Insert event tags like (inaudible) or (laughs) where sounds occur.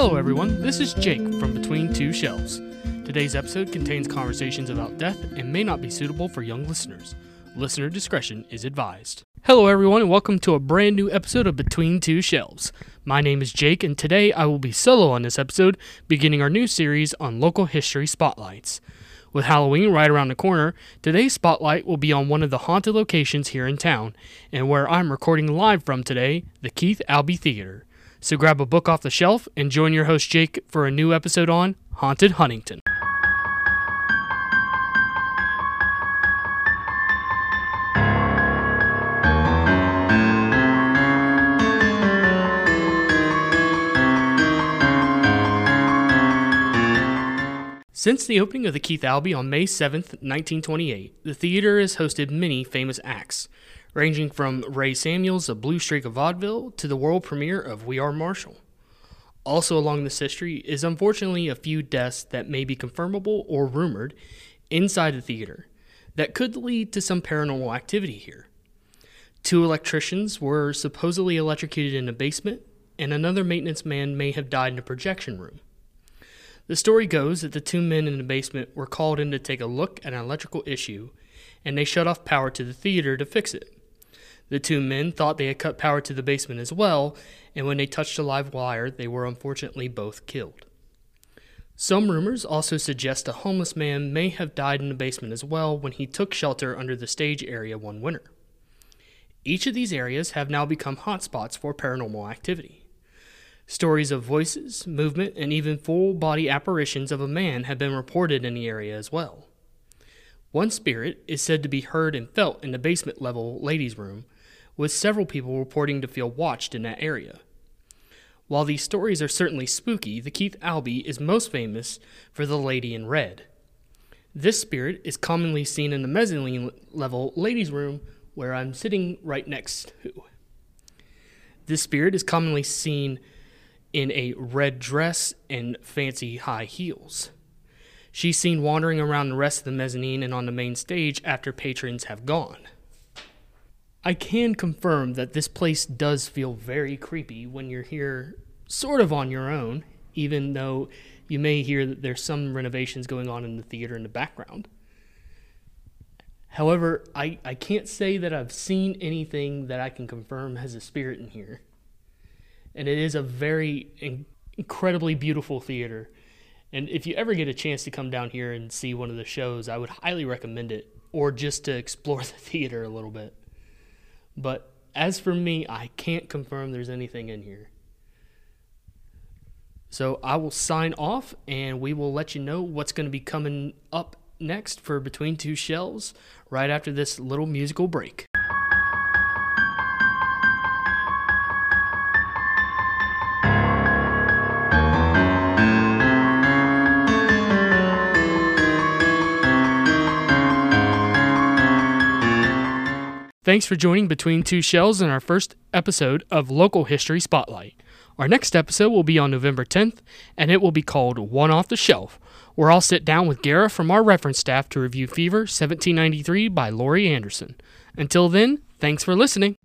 Hello, everyone. This is Jake from Between Two Shelves. Today's episode contains conversations about death and may not be suitable for young listeners. Listener discretion is advised. Hello, everyone, and welcome to a brand new episode of Between Two Shelves. My name is Jake, and today I will be solo on this episode, beginning our new series on local history spotlights. With Halloween right around the corner, today's spotlight will be on one of the haunted locations here in town, and where I'm recording live from today, the Keith Albee Theater. So grab a book off the shelf and join your host Jake for a new episode on Haunted Huntington. Since the opening of the Keith Albee on May 7, 1928, the theater has hosted many famous acts, ranging from Ray Samuels' A Blue Streak of Vaudeville to the world premiere of We Are Marshall. Also along this history is unfortunately a few deaths that may be confirmable or rumored inside the theater that could lead to some paranormal activity here. Two electricians were supposedly electrocuted in a basement, and another maintenance man may have died in a projection room. The story goes that the two men in the basement were called in to take a look at an electrical issue, and they shut off power to the theater to fix it. The two men thought they had cut power to the basement as well, and when they touched a live wire, they were unfortunately both killed. Some rumors also suggest a homeless man may have died in the basement as well when he took shelter under the stage area one winter. Each of these areas have now become hotspots for paranormal activity. Stories of voices, movement, and even full body apparitions of a man have been reported in the area as well. One spirit is said to be heard and felt in the basement level ladies' room, with several people reporting to feel watched in that area. While these stories are certainly spooky, the Keith Albee is most famous for the Lady in Red. This spirit is commonly seen in the mezzanine level ladies' room where I'm sitting right next to. This spirit is commonly seen in a red dress and fancy high heels. She's seen wandering around the rest of the mezzanine and on the main stage after patrons have gone. I can confirm that this place does feel very creepy when you're here sort of on your own, even though you may hear that there's some renovations going on in the theater in the background. However, I, I can't say that I've seen anything that I can confirm has a spirit in here and it is a very in- incredibly beautiful theater. And if you ever get a chance to come down here and see one of the shows, I would highly recommend it, or just to explore (laughs) the theater a little bit. But as for me, I can't confirm there's anything in here. So I will sign off and we will let you know what's going to be coming up next for Between Two Shelves right after this little musical break. Thanks for joining Between Two Shelves in our first episode of Local History Spotlight. Our next episode will be on November 10th, and it will be called One Off the Shelf, where I'll sit down with Gara from our reference staff to review Fever 1793 by Laurie Anderson. Until then, thanks for listening.